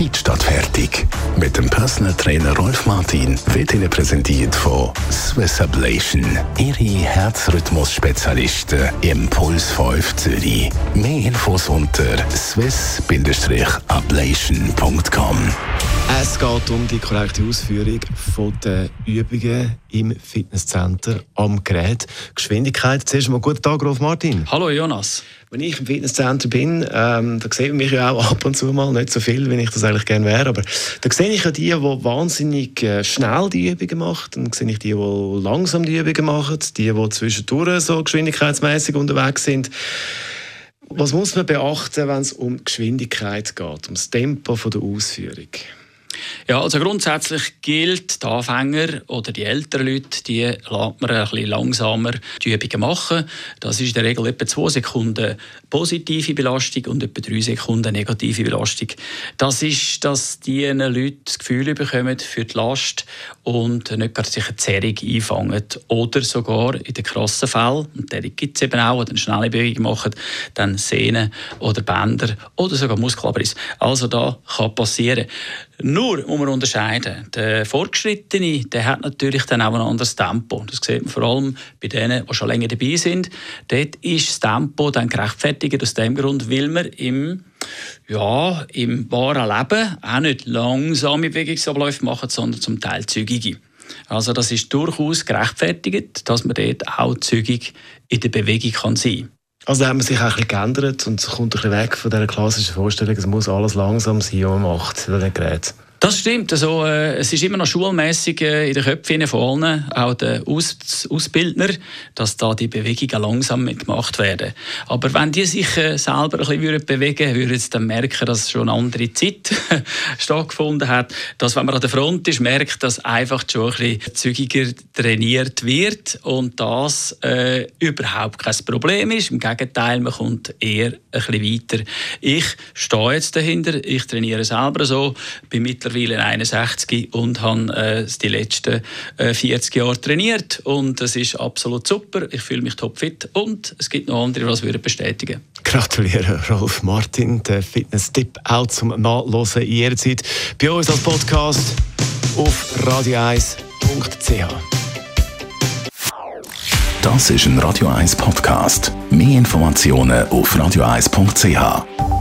Feed statt fertig. Mit dem Personal Trainer Rolf Martin wird Ihnen präsentiert von Swiss Ablation. Ihre Herzrhythmus-Spezialisten im Puls 5 Zürich. Mehr Infos unter swiss-ablation.com. Es geht um die korrekte Ausführung von der Übungen im Fitnesscenter am Gerät. Geschwindigkeit. Zuerst einmal guten Tag, Rolf Martin. Hallo Jonas. Wenn ich im Fitnesscenter bin, ähm, da sieht man mich ja auch ab und zu mal, nicht so viel, wie ich das eigentlich gerne wäre, aber da sehe ich ja die, die wahnsinnig äh, schnell die Übungen machen, dann sehe ich die, die langsam die Übungen machen, die, die zwischendurch so geschwindigkeitsmäßig unterwegs sind. Was muss man beachten, wenn es um Geschwindigkeit geht, um das Tempo der Ausführung? Ja, also grundsätzlich gilt, die Anfänger oder die älteren Leute, die lässt man ein bisschen langsamer die Übungen machen. Das ist in der Regel etwa zwei Sekunden positive Belastung und etwa drei Sekunden negative Belastung. Das ist, dass die Leute das Gefühl bekommen für die Last und nicht gerade sich eine Zerrung einfangen. Oder sogar in den krassen Fällen, und der gibt es eben auch, die eine schnelle Bewegung machen, dann Sehnen oder Bänder oder sogar Muskelabriss. Also da kann passieren. Nur muss man unterscheiden. Der Fortgeschrittene der hat natürlich dann auch ein anderes Tempo. Das sieht man vor allem bei denen, die schon länger dabei sind. Dort ist das Tempo dann gerechtfertigt aus dem Grund, weil man im ja, im wahren Leben auch nicht langsame Bewegungsabläufe machen, sondern zum Teil zügige. Also das ist durchaus gerechtfertigt, dass man dort auch zügig in der Bewegung kann sein kann. Also da hat man sich auch ein bisschen geändert und kommt ein bisschen weg von dieser klassischen Vorstellung, es muss alles langsam sein, was man macht, wenn man Gerät. Das stimmt. Also, äh, es ist immer noch schulmäßig äh, in den Köpfen von allen, auch der Aus Ausbildner, dass da die Bewegungen langsam mitgemacht werden. Aber wenn die sich äh, selber ein bisschen bewegen würden, würden sie dann merken, dass schon eine andere Zeit stattgefunden hat. Dass, wenn man an der Front ist, merkt, dass einfach schon ein bisschen zügiger trainiert wird und das äh, überhaupt kein Problem ist. Im Gegenteil, man kommt eher ein bisschen weiter. Ich stehe jetzt dahinter, ich trainiere selber so, bin mittlerweile mittlerweile 61 und habe äh, die letzten äh, 40 Jahre trainiert und es ist absolut super. Ich fühle mich topfit und es gibt noch andere, die das würden bestätigen. Gratuliere, Rolf Martin, der Fitness-Tipp auch zum Nachlesen in jeder Zeit bei uns als Podcast auf radio1.ch. Das ist ein Radio 1 Podcast. Mehr Informationen auf radio1.ch.